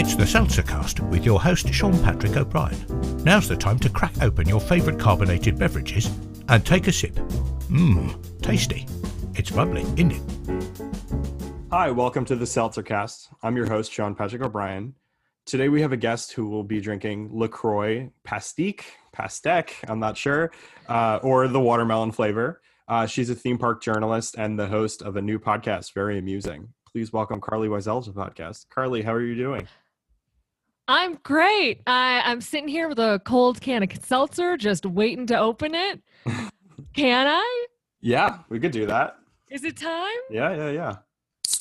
It's the Seltzer Cast with your host Sean Patrick O'Brien. Now's the time to crack open your favourite carbonated beverages and take a sip. Mmm, tasty. It's bubbly, isn't it? Hi, welcome to the Seltzer Cast. I'm your host, Sean Patrick O'Brien. Today we have a guest who will be drinking LaCroix Pastique, Pastèque, I'm not sure, uh, or the watermelon flavor. Uh, she's a theme park journalist and the host of a new podcast, Very Amusing. Please welcome Carlye Wisel to the podcast. Carlye, how are you doing? I'm great. I, I'm sitting here with a cold can of seltzer, just waiting to open it. can I? Yeah, we could do that. Is it time? Yeah, yeah, yeah.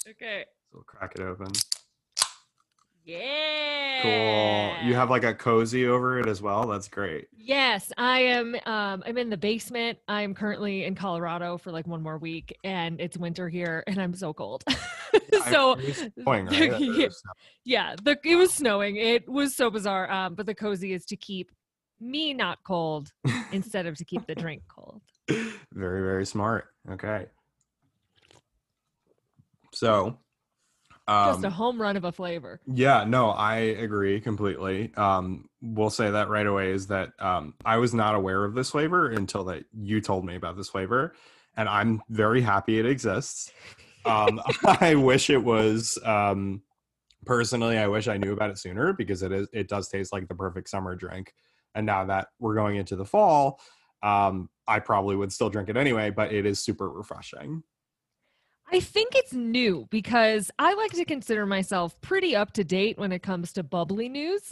Okay. So we'll crack it open. Yeah. Cool. You have like a cozy over it as well. That's great. Yes, I am. Um, I'm in the basement. I'm currently in Colorado for like one more week, and it's winter here, and I'm so cold. so snowing, right? yeah, yeah, the, it was snowing. It was so bizarre. Um, but the cozy is to keep me not cold instead of to keep the drink cold. Very, very smart. Okay. So, um, just a home run of a flavor. Yeah, no, I agree completely. Um, we'll say that right away is that um, I was not aware of this flavor until that you told me about this flavor, and I'm very happy it exists. Um, I wish it was. Um, personally, I wish I knew about it sooner because it is. It does taste like the perfect summer drink, and now that we're going into the fall, um, I probably would still drink it anyway. But it is super refreshing. I think it's new because I like to consider myself pretty up to date when it comes to bubbly news.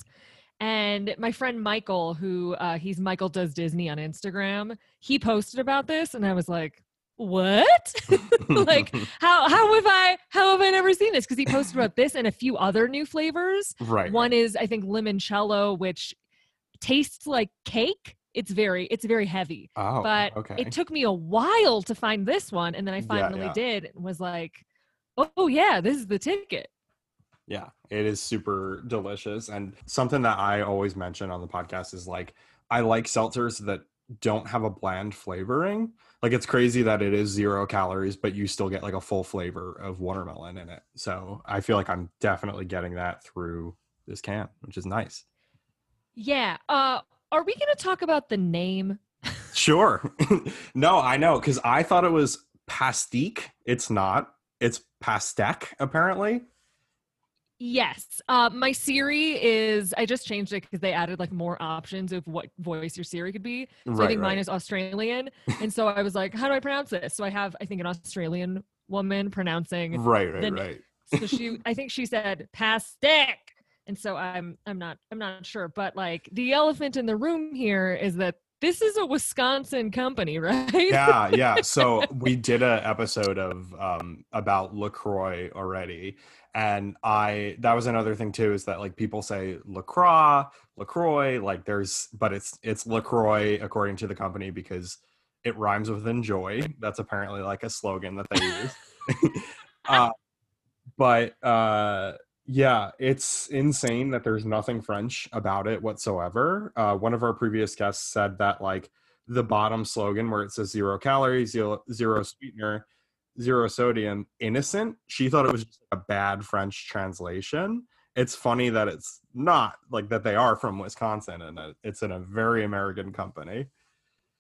And my friend Michael, who uh, he's Michael Does Disney on Instagram, he posted about this, and I was like, "What? like, how how have I how have I never seen this?" Because he posted about this and a few other new flavors. Right. One is I think limoncello, which tastes like cake it's very it's very heavy oh, but okay. it took me a while to find this one and then i finally yeah, yeah. did and was like oh yeah this is the ticket yeah it is super delicious and something that i always mention on the podcast is like i like seltzers that don't have a bland flavoring like it's crazy that it is zero calories but you still get like a full flavor of watermelon in it so i feel like i'm definitely getting that through this can which is nice yeah uh are we going to talk about the name? sure. no, I know because I thought it was pastique. It's not. It's pastèque, apparently. Yes. Uh, my Siri is, I just changed it because they added like more options of what voice your Siri could be. So right, I think right. mine is Australian. and so I was like, how do I pronounce this? So I have, I think, an Australian woman pronouncing. Right, right, the, right. so she, I think she said pastèque and so i'm i'm not i'm not sure but like the elephant in the room here is that this is a wisconsin company right? Yeah yeah. So we did an episode of um about lacroix already and i that was another thing too is that like people say lacroix lacroix like there's but it's it's lacroix according to the company because it rhymes with enjoy. That's apparently like a slogan that they use. Uh, but uh yeah, it's insane that there's nothing French about it whatsoever. Uh, one of our previous guests said that like the bottom slogan where it says zero calories, zero, zero sweetener, zero sodium, innocent. She thought it was just a bad French translation. It's funny that it's not like that they are from Wisconsin and it's in a very American company.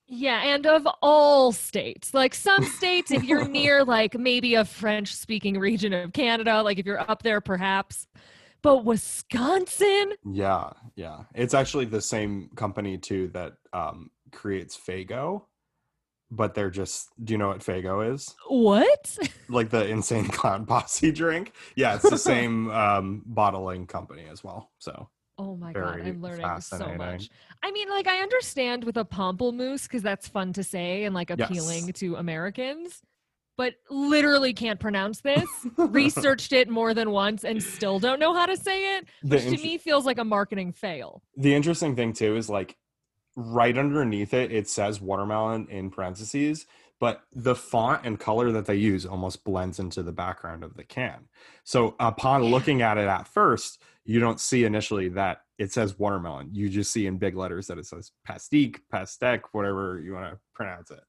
Yeah, and of all states, like some states, if you're near like maybe a French speaking region of Canada, like if you're up there, perhaps. But Wisconsin? Yeah, yeah. It's actually the same company too that um, creates Faygo, but they're just. Do you know what Faygo is? What? Like the insane clown posse drink. Yeah, it's the same um, bottling company as well. So Oh my god, I'm learning so much. I mean, like I understand with a pamplemousse because that's fun to say and like Yes. appealing to Americans, but literally can't pronounce this. Researched it more than once and still don't know how to say it, which to me feels like a marketing fail. the interesting thing too is like right underneath it it says watermelon in parentheses but the font and color that they use almost blends into the background of the can so upon looking at it at first you don't see initially that it says watermelon you just see in big letters that it says pastique pastèque whatever you want to pronounce it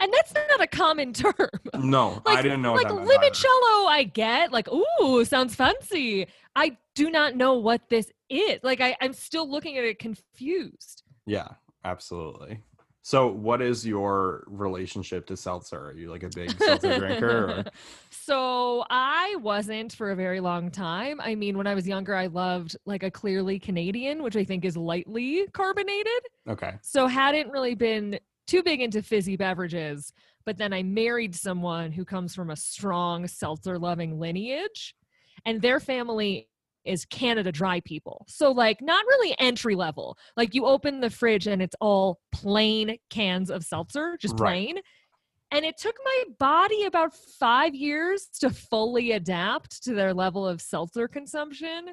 And that's not a common term. no i Like- didn't know like that meant either. limoncello, I get. Like, ooh, sounds fancy. I do not know what this is. Like I, I'm still looking at it confused. Yeah, absolutely. So, what is your relationship to seltzer? Are you like a big seltzer drinker? Or? So I wasn't for a very long time. I mean, when I was younger, I loved like a clearly Canadian, which I think is lightly carbonated. Okay. So hadn't really been too big into fizzy beverages. But then I married someone who comes from a strong seltzer loving lineage, and their family is Canada Dry people. So, like, not really entry level. Like, you open the fridge and it's all plain cans of seltzer, just Right. plain. And it took my body about five years to fully adapt to their level of seltzer consumption.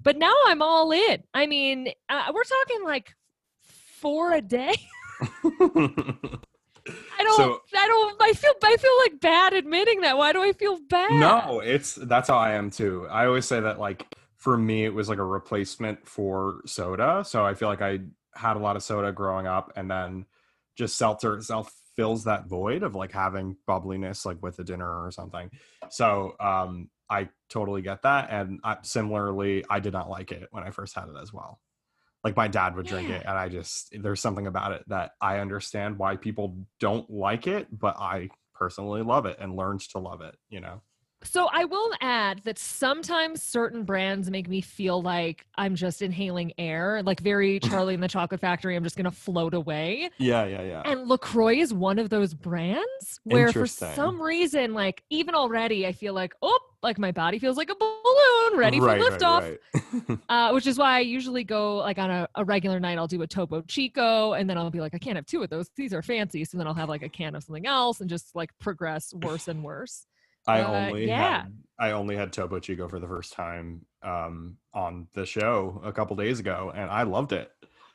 But now I'm all in. I mean, uh, we're talking like four a day. I don't. So- I don't. I feel. I feel like bad admitting that. Why do I feel bad? no, it's that's how I am too. I always say that like for me it was like a replacement for soda. So I feel like I had a lot of soda growing up and then just seltzer itself fills that void of like having bubbliness like with a dinner or something. So um I totally get that and I, similarly I did not like it when I first had it as well. Like my dad would drink Yeah. it and I just there's something about it that I understand why people don't like it, but I personally love it and learned to love it, you know. So I will add that sometimes certain brands make me feel like I'm just inhaling air, like very Charlie and the Chocolate Factory. I'm just going to float away. Yeah, yeah, yeah. And LaCroix is one of those brands where for some reason, like even already, I feel like, oh, like my body feels like a balloon ready for Right, right, liftoff. right. Uh, which is why I usually go like on a, a regular night, I'll do a Topo Chico and then I'll be like, I can't have two of those. These are fancy. So then I'll have like a can of something else and just like progress worse and worse. I Uh, only yeah. had I only had Topo Chico for the first time um on the show a couple days ago and I loved it.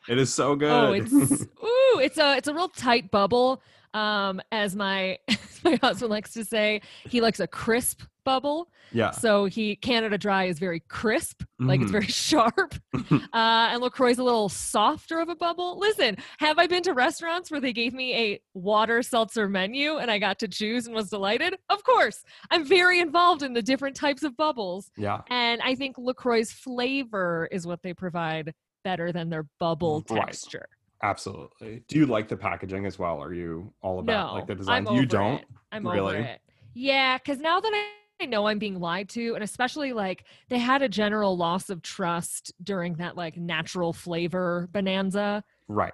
It is so good. Oh, it's ooh, it's a it's a real tight bubble. Um, as my as my husband likes to say, he likes a crisp bubble. yeah. So he Canada Dry is very crisp, like it's Mhm. very sharp. uh, and Lacroix is a little softer of a bubble. Listen, have I been to restaurants where they gave me a water seltzer menu and I got to choose and was delighted? Of course, I'm very involved in the different types of bubbles, Yeah. and I think Lacroix's flavor is what they provide better than their bubble Right. texture. Absolutely. Do you like the packaging as well? Are you all about No, like the design? I'm you don't? it. I'm Really? over it. Yeah, because now that I I know I'm being lied to, and especially like they had a general loss of trust during that like natural flavor bonanza. Right.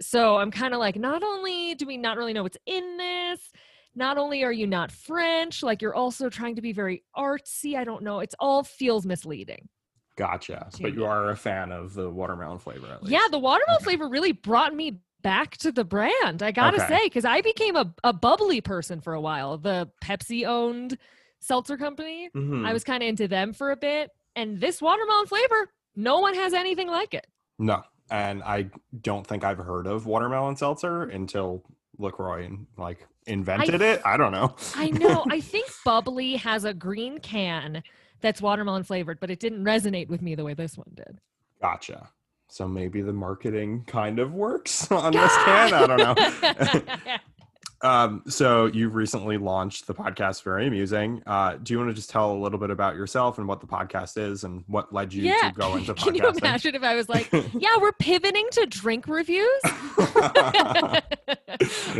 So I'm kind of like, not only do we not really know what's in this, not only are you not French, like you're also trying to be very artsy. I don't know. It's all feels misleading. Gotcha. But you are a fan of the watermelon flavor at least. Yeah, the watermelon flavor really brought me back to the brand. I gotta Okay. say, because I became a, a bubbly person for a while. The Pepsi owned seltzer company. Mhm. I was kind of into them for a bit. And this watermelon flavor, no one has anything like it. No. And I don't think I've heard of watermelon seltzer until LaCroix like invented it. I don't know. I know. I think bubbly has a green can that's watermelon flavored, but it didn't resonate with me the way this one did. Gotcha. So maybe the marketing kind of works on this can. I don't know. um, so you've recently launched the podcast Very Amusing. Uh, do you want to just tell a little bit about yourself and what the podcast is and what led you yeah. to go into podcasting? Can you imagine if I was like, yeah, we're pivoting to drink reviews?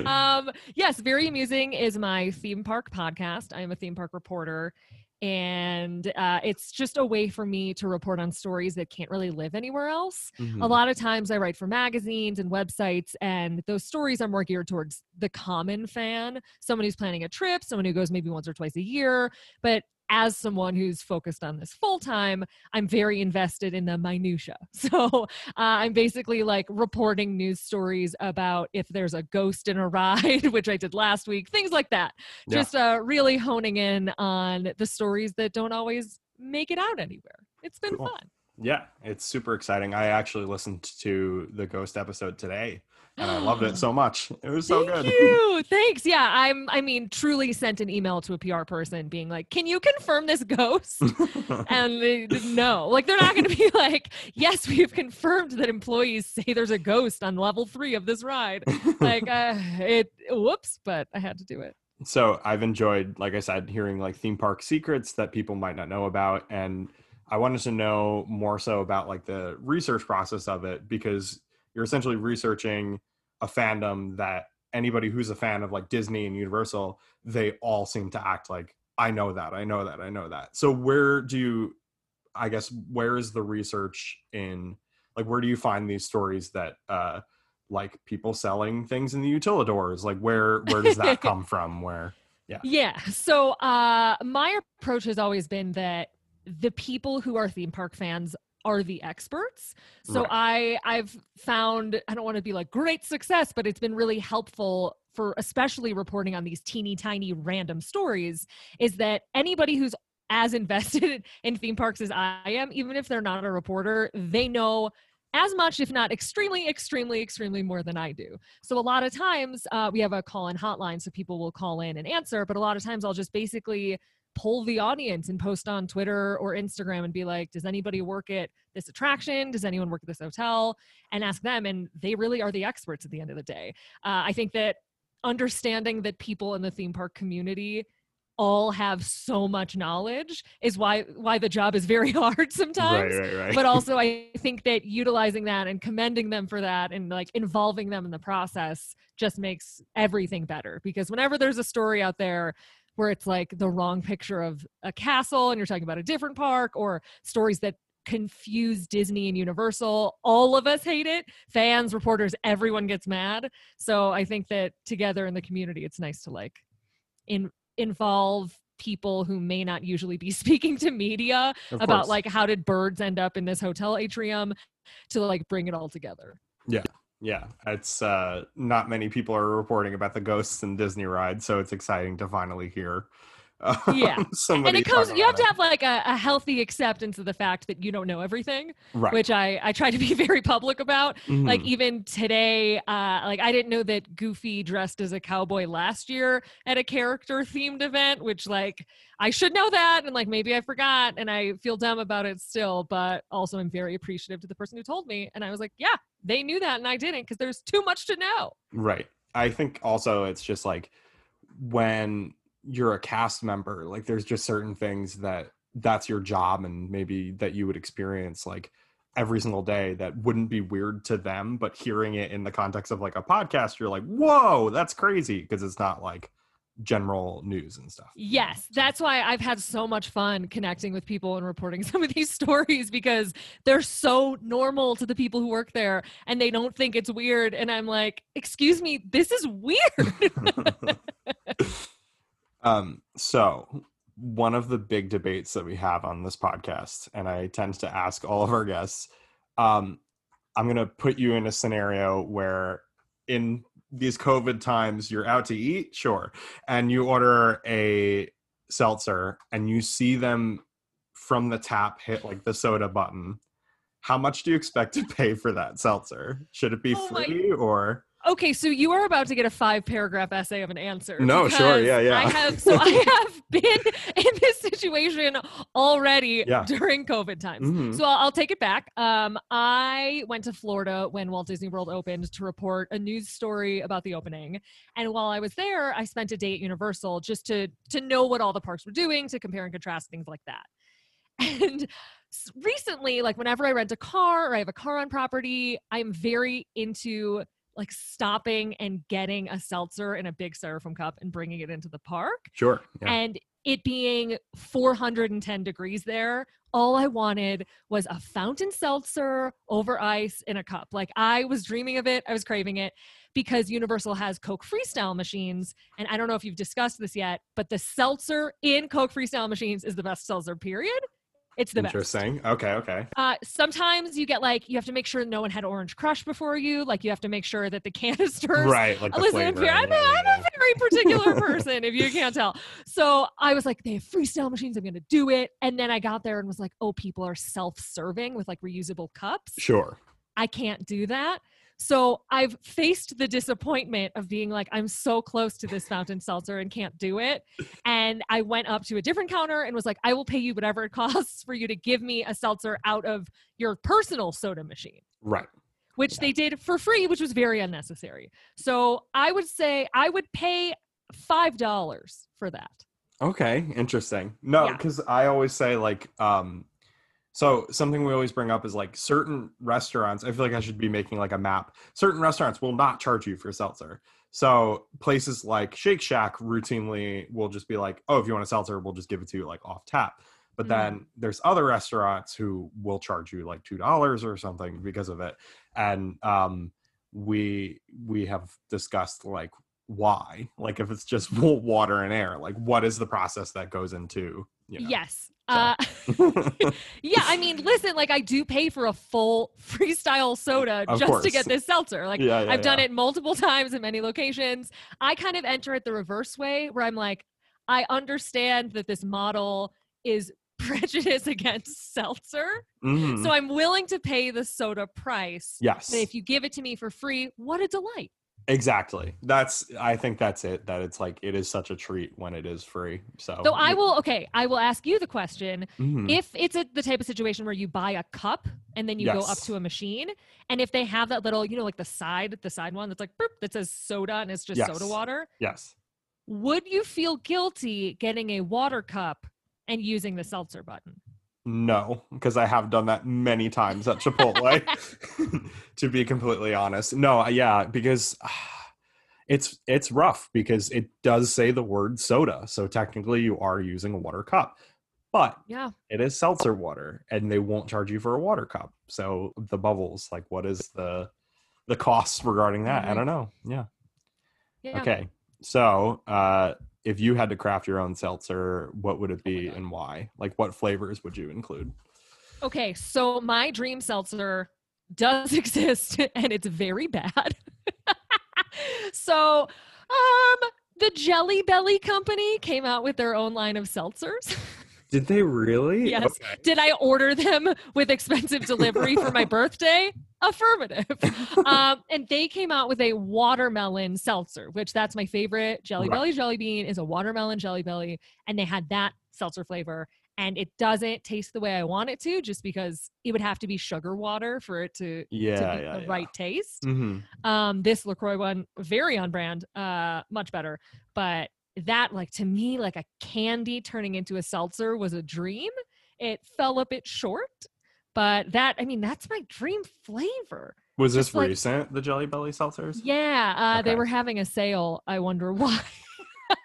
um, yes, very amusing is my theme park podcast. I am a theme park reporter, and uh, it's just a way for me to report on stories that can't really live anywhere else. Mhm. A lot of times, I write for magazines and websites, and those stories are more geared towards the common fan, someone who's planning a trip, someone who goes maybe once or twice a year, but as someone who's focused on this full time, I'm very invested in the minutia. So uh, I'm basically like reporting news stories about if there's a ghost in a ride, which I did last week, things like that. Yeah. Just uh, really honing in on the stories that don't always make it out anywhere. It's been Cool. fun. Yeah, it's super exciting. I actually listened to the Ghost episode today and I loved it so much. It was so Thank good. you. Thanks. Yeah, I'm. I mean, truly sent an email to a PR person being like, "Can you confirm this ghost?" and they didn't know. Like, they're not going to be like, "Yes, we have confirmed that employees say there's a ghost on level three of this ride." Like, uh, it. Whoops, but I had to do it. so I've enjoyed, like I said, hearing like theme park secrets that people might not know about, and I wanted to know more so about like the research process of it because you're essentially researching a fandom that anybody who's a fan of like Disney and Universal, they all seem to act like I know that, I know that, I know that. So where do you I guess where is the research in like where do you find these stories that uh like people selling things in the utilidors? Like where where does that come from? Where yeah. Yeah. So uh my approach has always been that the people who are theme park fans are the experts. So Right. I I've found I don't want to be like great success, but it's been really helpful for especially reporting on these teeny tiny random stories is that anybody who's as invested in theme parks as I am, even if they're not a reporter, they know as much, if not extremely, extremely, extremely more than I do. So a lot of times uh, we have a call in hotline, so people will call in and answer. But a lot of times I'll just basically poll the audience and post on Twitter or Instagram and be like, does anybody work at this attraction? Does anyone work at this hotel? And ask them. And they really are the experts at the end of the day. Uh, I think that understanding that people in the theme park community all have so much knowledge is why why the job is very hard sometimes Right, right, right. but also i think that utilizing that and commending them for that and like involving them in the process just makes everything better because whenever there's a story out there where it's like the wrong picture of a castle and you're talking about a different park or stories that confuse disney and universal all of us hate it fans reporters everyone gets mad so i think that together in the community it's nice to like in involve people who may not usually be speaking to media Of about course. like how did birds end up in this hotel atrium to like bring it all together. Yeah, it's uh not many people are reporting about the ghosts and Disney ride, so it's exciting to finally hear. um, Yeah. somebody and it comes. You have about to have like a, a healthy acceptance of the fact that you don't know everything, right. which I I try to be very public about. Like Mhm. even today, uh like I didn't know that Goofy dressed as a cowboy last year at a character themed event, which like I should know that and like maybe I forgot and I feel dumb about it still, but also I'm very appreciative to the person who told me and I was like, yeah, they knew that and I didn't because there's too much to know. Right. I think also it's just like when you're a cast member, like there's just certain things that that's your job and maybe that you would experience like every single day that wouldn't be weird to them, but hearing it in the context of like a podcast, you're like, whoa, that's crazy because it's not like general news and stuff. Yes, that's why I've had so much fun connecting with people and reporting some of these stories because they're so normal to the people who work there and they don't think it's weird. And I'm like, excuse me, this is weird. um, so one of the big debates that we have on this podcast, and I tend to ask all of our guests, um, I'm going to put you in a scenario where in these COVID times, you're out to eat, sure, and you order a seltzer and you see them from the tap hit like the soda button. How much do you expect to pay for that seltzer? Should it be Oh my- free or? okay, so you are about to get a five paragraph essay of an answer. No, sure, yeah, yeah. I have so I have been in this situation already Yeah. during COVID times. Mhm. So I'll, I'll take it back. Um, I went to Florida when Walt Disney World opened to report a news story about the opening. And while I was there, I spent a day at Universal just to to know what all the parks were doing, to compare and contrast things like that. And recently, like whenever I rent a car or I have a car on property, I'm very into like stopping and getting a seltzer in a big styrofoam cup and bringing it into the park Sure. Yeah. and it being 410 degrees there all i wanted was a fountain seltzer over ice in a cup like i was dreaming of it i was craving it because universal has coke freestyle machines and i don't know if you've discussed this yet but the seltzer in coke freestyle machines is the best seltzer period it's the best Interesting. Okay. Okay. uh, sometimes you get like you have to make sure no one had orange crush before you like you have to make sure that the canisters Right. Like Listen, I'm, a, I'm a very particular person, if you can't tell. So I was like, they have freestyle machines. I'm going to do it. And then I got there and was like, oh, people are self serving with like reusable cups. Sure. I can't do that. So I've faced the disappointment of being like, I'm so close to this fountain seltzer and can't do it. And I went up to a different counter and was like, I will pay you whatever it costs for you to give me a seltzer out of your personal soda machine Right. which Yeah. they did for free, which was very unnecessary. So I would say I would pay five dollars for that. Okay. Interesting. No, Yeah. because I always say like, um, So something we always bring up is like certain restaurants. I feel like I should be making like a map. Certain restaurants will not charge you for seltzer. So places like Shake Shack routinely will just be like, "Oh, if you want a seltzer, we'll just give it to you like off tap." But Mm. then there's other restaurants who will charge you like two dollars or something because of it, and um, we we have discussed like why, like if it's just water and air, like what is the process that goes into you know? Yes. So. Uh, yeah, I mean, listen, like I do pay for a full freestyle soda Of just to get this seltzer. Like Yeah, yeah, I've done it multiple times in many locations. I kind of enter it the reverse way where I'm like, I understand that this model is prejudice against seltzer. Mhm. So I'm willing to pay the soda price. yes, if you give it to me for free, what a delight. Exactly. That's I think that's it. That it's like it is such a treat when it is free. So So I will, okay, I will ask you the question. Mhm. if it's a, the type of situation where you buy a cup and then you go up to a machine and if they have that little you know like the side the side one that's like boop, that says soda and it's just soda Yes. water yes. would you feel guilty getting a water cup and using the seltzer button No, because I have done that many times at Chipotle. to be completely honest, no, yeah, because ah, it's it's rough because it does say the word soda, so technically you are using a water cup, but yeah it is seltzer water, and they won't charge you for a water cup. So the bubbles, like, what is the the cost regarding that? I Mhm. don't know. Yeah. yeah Okay. So, uh, if you had to craft your own seltzer, what would it be and why? Like, what flavors would you include? okay so my dream seltzer does exist and it's very bad so um the jelly belly company came out with their own line of seltzers Did they really? Yes. Okay. Did I order them with expensive delivery for my birthday? Affirmative. Um, and they came out with a watermelon seltzer, which that's my favorite. Jelly Right. Belly Jelly Bean is a watermelon jelly belly, and they had that seltzer flavor. And it doesn't taste the way I want it to, just because it would have to be sugar water for it to, to Yeah, be yeah, the yeah. right taste. hmm Um, this LaCroix one, very on brand, uh, much better. But that, like to me, like a candy turning into a seltzer was a dream. It fell a bit short, but that, I mean, that's my dream flavor. Was this like- recent? The Jelly Belly seltzers? Yeah, uh, they were having a sale. I wonder why.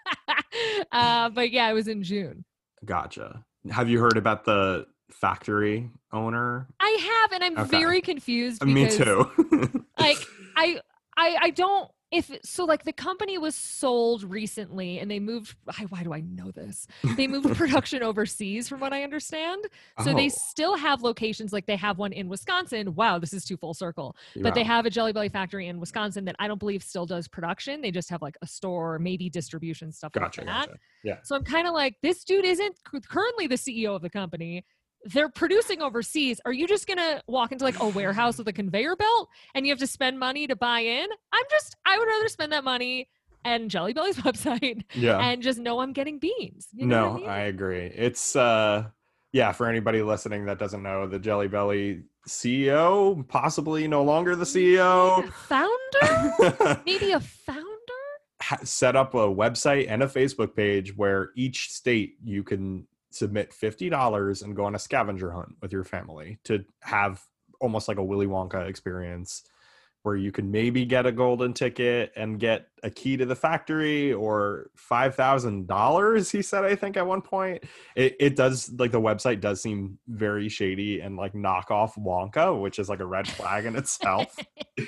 uh, but yeah, it was in June. Gotcha. Have you heard about the factory owner? I have, and I'm Okay. very confused. Me too. like I I I don't if so like the company was sold recently and they moved I, why do I know this? They moved production overseas from what I understand. So they Oh, still have locations like they have one in Wisconsin. Wow, this is too full circle. But they have a Jelly Belly factory in Wisconsin that I don't believe still does production. They just have like a store, maybe distribution stuff Gotcha. like that. Gotcha. Yeah. So I'm kind of like, this dude isn't currently the CEO of the company. They're producing overseas. Are you just gonna walk into like a warehouse with a conveyor belt and you have to spend money to buy in? I'm just, I would rather spend that money and Jelly Belly's website Yeah. and just know I'm getting beans. You know no, I mean? I agree. It's uh yeah, for anybody listening that doesn't know, the Jelly Belly CEO, possibly no longer the CEO, Founder? Maybe a founder? set up a website and a Facebook page where each state you can submit $50 and go on a scavenger hunt with your family to have almost like a Willy Wonka experience where you can maybe get a golden ticket and get a key to the factory or $5,000 he said I think at one point it, it does like the website does seem very shady and like knockoff Wonka which is like a red flag in itself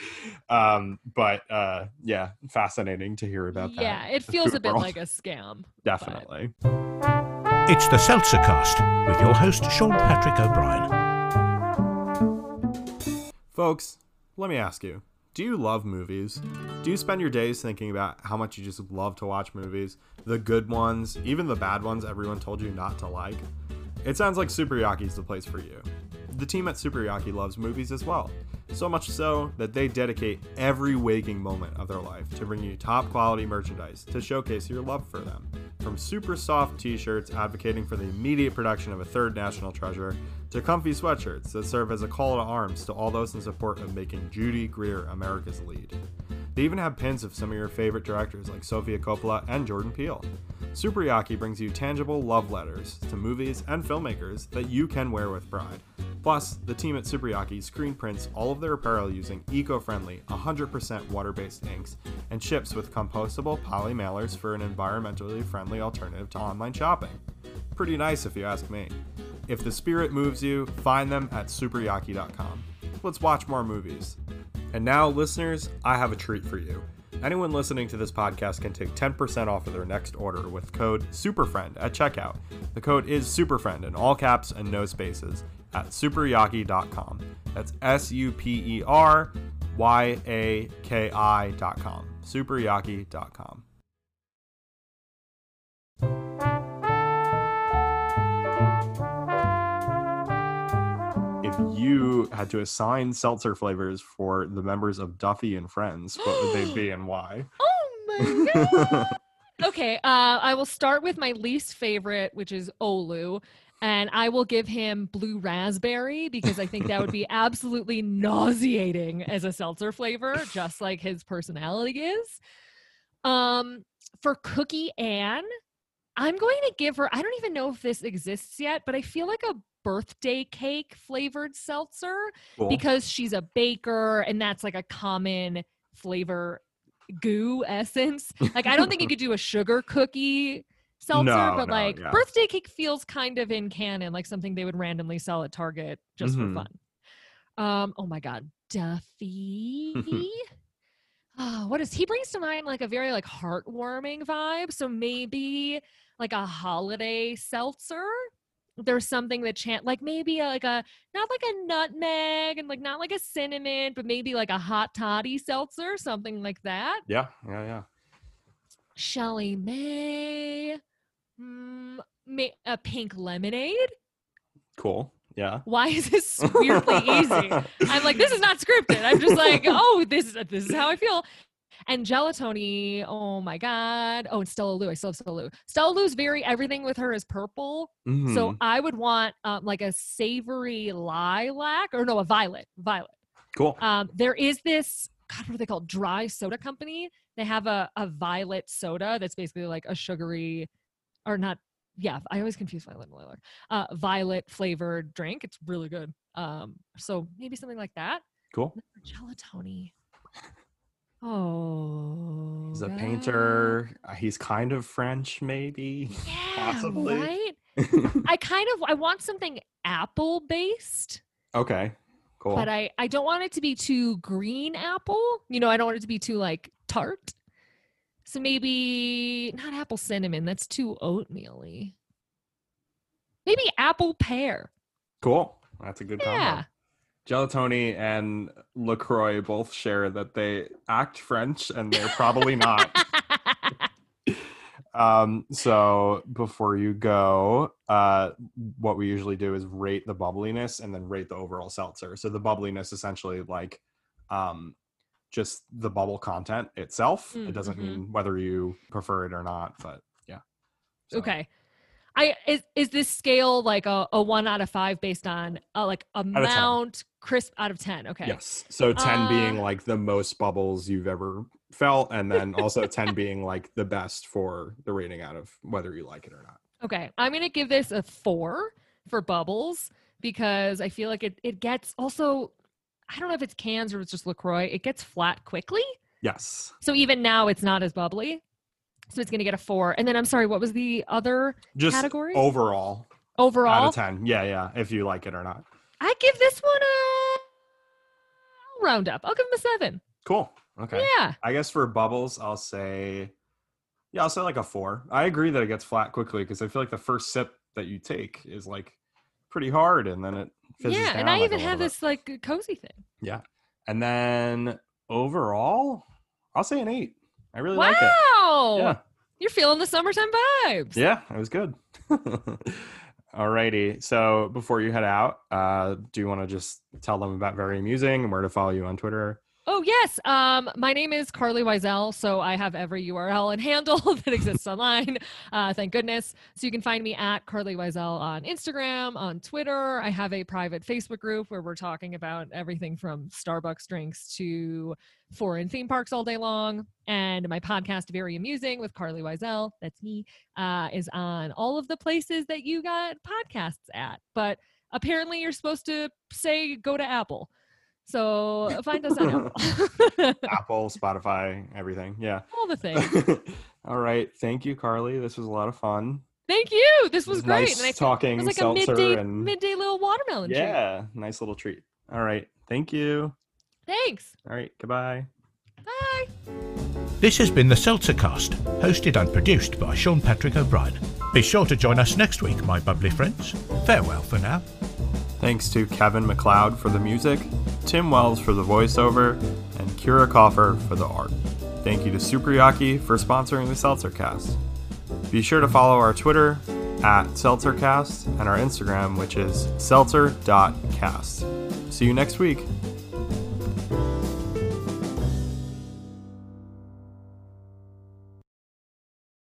um but uh yeah fascinating to hear about that yeah, it feels a bit world. like a scam. definitely It's the Seltzer Cast with your host, Sean Patrick O'Brien. folks let me ask you do you love movies? Do you spend your days thinking about how much you just love to watch movies? The good ones even the bad ones everyone told you not to like? It sounds like Super Yaki's the place for you. The team at Super Yaki loves movies as well. So much so that they dedicate every waking moment of their life to bring you top quality merchandise to showcase your love for them. From super soft t shirts advocating for the immediate production of a third national treasure, to comfy sweatshirts that serve as a call to arms to all those in support of making Judy Greer America's lead. They even have pins of some of your favorite directors like Sofia Coppola and Jordan Peele. Superyaki brings you tangible love letters to movies and filmmakers that you can wear with pride. Plus, the team at Superyaki screen prints all of their apparel using eco friendly, 100% water based inks and ships with compostable poly mailers for an environmentally friendly alternative to online shopping. Pretty nice if you ask me. If the spirit moves you, find them at superyaki.com. Let's watch more movies. And now, listeners, I have a treat for you. Anyone listening to this podcast can take 10% off of their next order with code SUPERFRIEND at checkout. The code is SUPERFRIEND in all caps and no spaces at superyaki.com. That's S U P E R Y A K I.com. Superyaki.com. you had to assign seltzer flavors for the members of Duffy and Friends, what would they be and why? Oh my god. okay, uh, I will start with my least favorite, which is Olu. And I will give him blue raspberry because I think that would be absolutely nauseating as a seltzer flavor, just like his personality is. Um, for Cookie Ann, I'm going to give her, I don't even know if this exists yet, but I feel like a birthday cake flavored seltzer Cool. because she's a baker and that's like a common flavor goo essence. Like I don't think you could do a sugar cookie seltzer, No, but no, like yeah. birthday cake feels kind of in canon, like something they would randomly sell at Target just Mhm. for fun. Um, oh my god, Duffy. oh, what is he brings to mind like a very like heartwarming vibe. So maybe like a holiday seltzer. There's something that chant like maybe like a not like a nutmeg and like not like a cinnamon, but maybe like a hot toddy seltzer, something like that. yeah, yeah, yeah. ShellieMay, mm, ma- a pink lemonade. Cool. Yeah. Why is this weirdly easy? I'm like, this is not scripted. I'm just like, oh, this is this is how I feel. And Gelatoni, oh my god. Oh, and Stella Lou. I still have Stella Lou. Stella Lou's very everything with her is purple. So Mhm. I would want um, like a savory lilac or no, a violet. Violet. cool. Um, there is this God, what are they called? Dry soda company. They have a, a violet soda that's basically like a sugary or not. Yeah, I always confuse violet and lilac. Uh, violet flavored drink. It's really good. Um, so maybe something like that. Cool. Gelatoni. Oh, He's a God. painter. Uh, He's kind of French, maybe. Yeah, Possibly. right. I kind of I want something apple based. okay. Cool. but I I don't want it to be too green apple. You know, I don't want it to be too like tart. So maybe not apple cinnamon. That's too oatmeal-y. Maybe apple pear. cool. That's a good combo. Gelatoni and LaCroix both share that they act French and they're probably not. Um, so before you go, uh, what we usually do is rate the bubbliness and then rate the overall seltzer. So the bubbliness essentially like um, just the bubble content itself. Mm, it doesn't mean whether you prefer it or not, but yeah. So, okay. I is is this scale like a, a one out of five based on uh, like of 10. amount crisp out of ten? Okay. Yes. So 10 being Uh, like the most bubbles you've ever felt, and then also 10 being like the best for the rating out of whether you like it or not. Okay, I'm gonna give this a four for bubbles because I feel like it it gets also I don't know if it's cans or it's just Lacroix. It gets flat quickly, Yes. so even now it's not as bubbly. So it's gonna get a four. And then I'm sorry, what was the other Just Category? overall Overall. out of 10. Yeah, yeah. If you like it or not. I give this one a I'll round up. I'll give him a seven. Cool. Okay. Yeah. I guess for bubbles, I'll say, yeah, I'll say like a four. I agree that it gets flat quickly because I feel like the first sip that you take is like pretty hard and then it Yeah. And I like even have bit. this like cozy thing. Yeah. And then overall, I'll say an eight. I really like it. Wow. Yeah. You're feeling the summertime vibes. Yeah, it was good. Alrighty. So before you head out, uh, do you want to just tell them about Very Amusing and where to follow you on Twitter? Oh yes, um, my name is Carlye Wisel, so I have every URL and handle that exists online. Uh, thank goodness. So you can find me at Carlye Wisel on Instagram, on Twitter. I have a private Facebook group where we're talking about everything from Starbucks drinks to foreign theme parks all day long. And my podcast, Very Amusing with Carlye Wisel, that's me, uh, is on all of the places that you got podcasts at. But apparently, you're supposed to say go to Apple. So uh, find us on Apple. Apple, Spotify, everything. Yeah. All the things. All right. Thank you, Carlye. This was a lot of fun. Thank you. This was It great. Nice and I talking it was like a midday and midday little watermelon treat. yeah, nice little treat. All right. Thank you. Thanks. All right. Goodbye. Bye. This has been the Seltzer Cast, hosted and produced by Sean Patrick O'Brien. Be sure to join us next week, my bubbly friends. Farewell for now. Thanks to Kevin MacLeod for the music, Tim Wells for the voiceover, and Kyra Kaufer for the art. Thank you to Superyaki for sponsoring the Seltzercast. Be sure to follow our Twitter at Seltzercast and our Instagram, which is seltzer.cast. See you next week.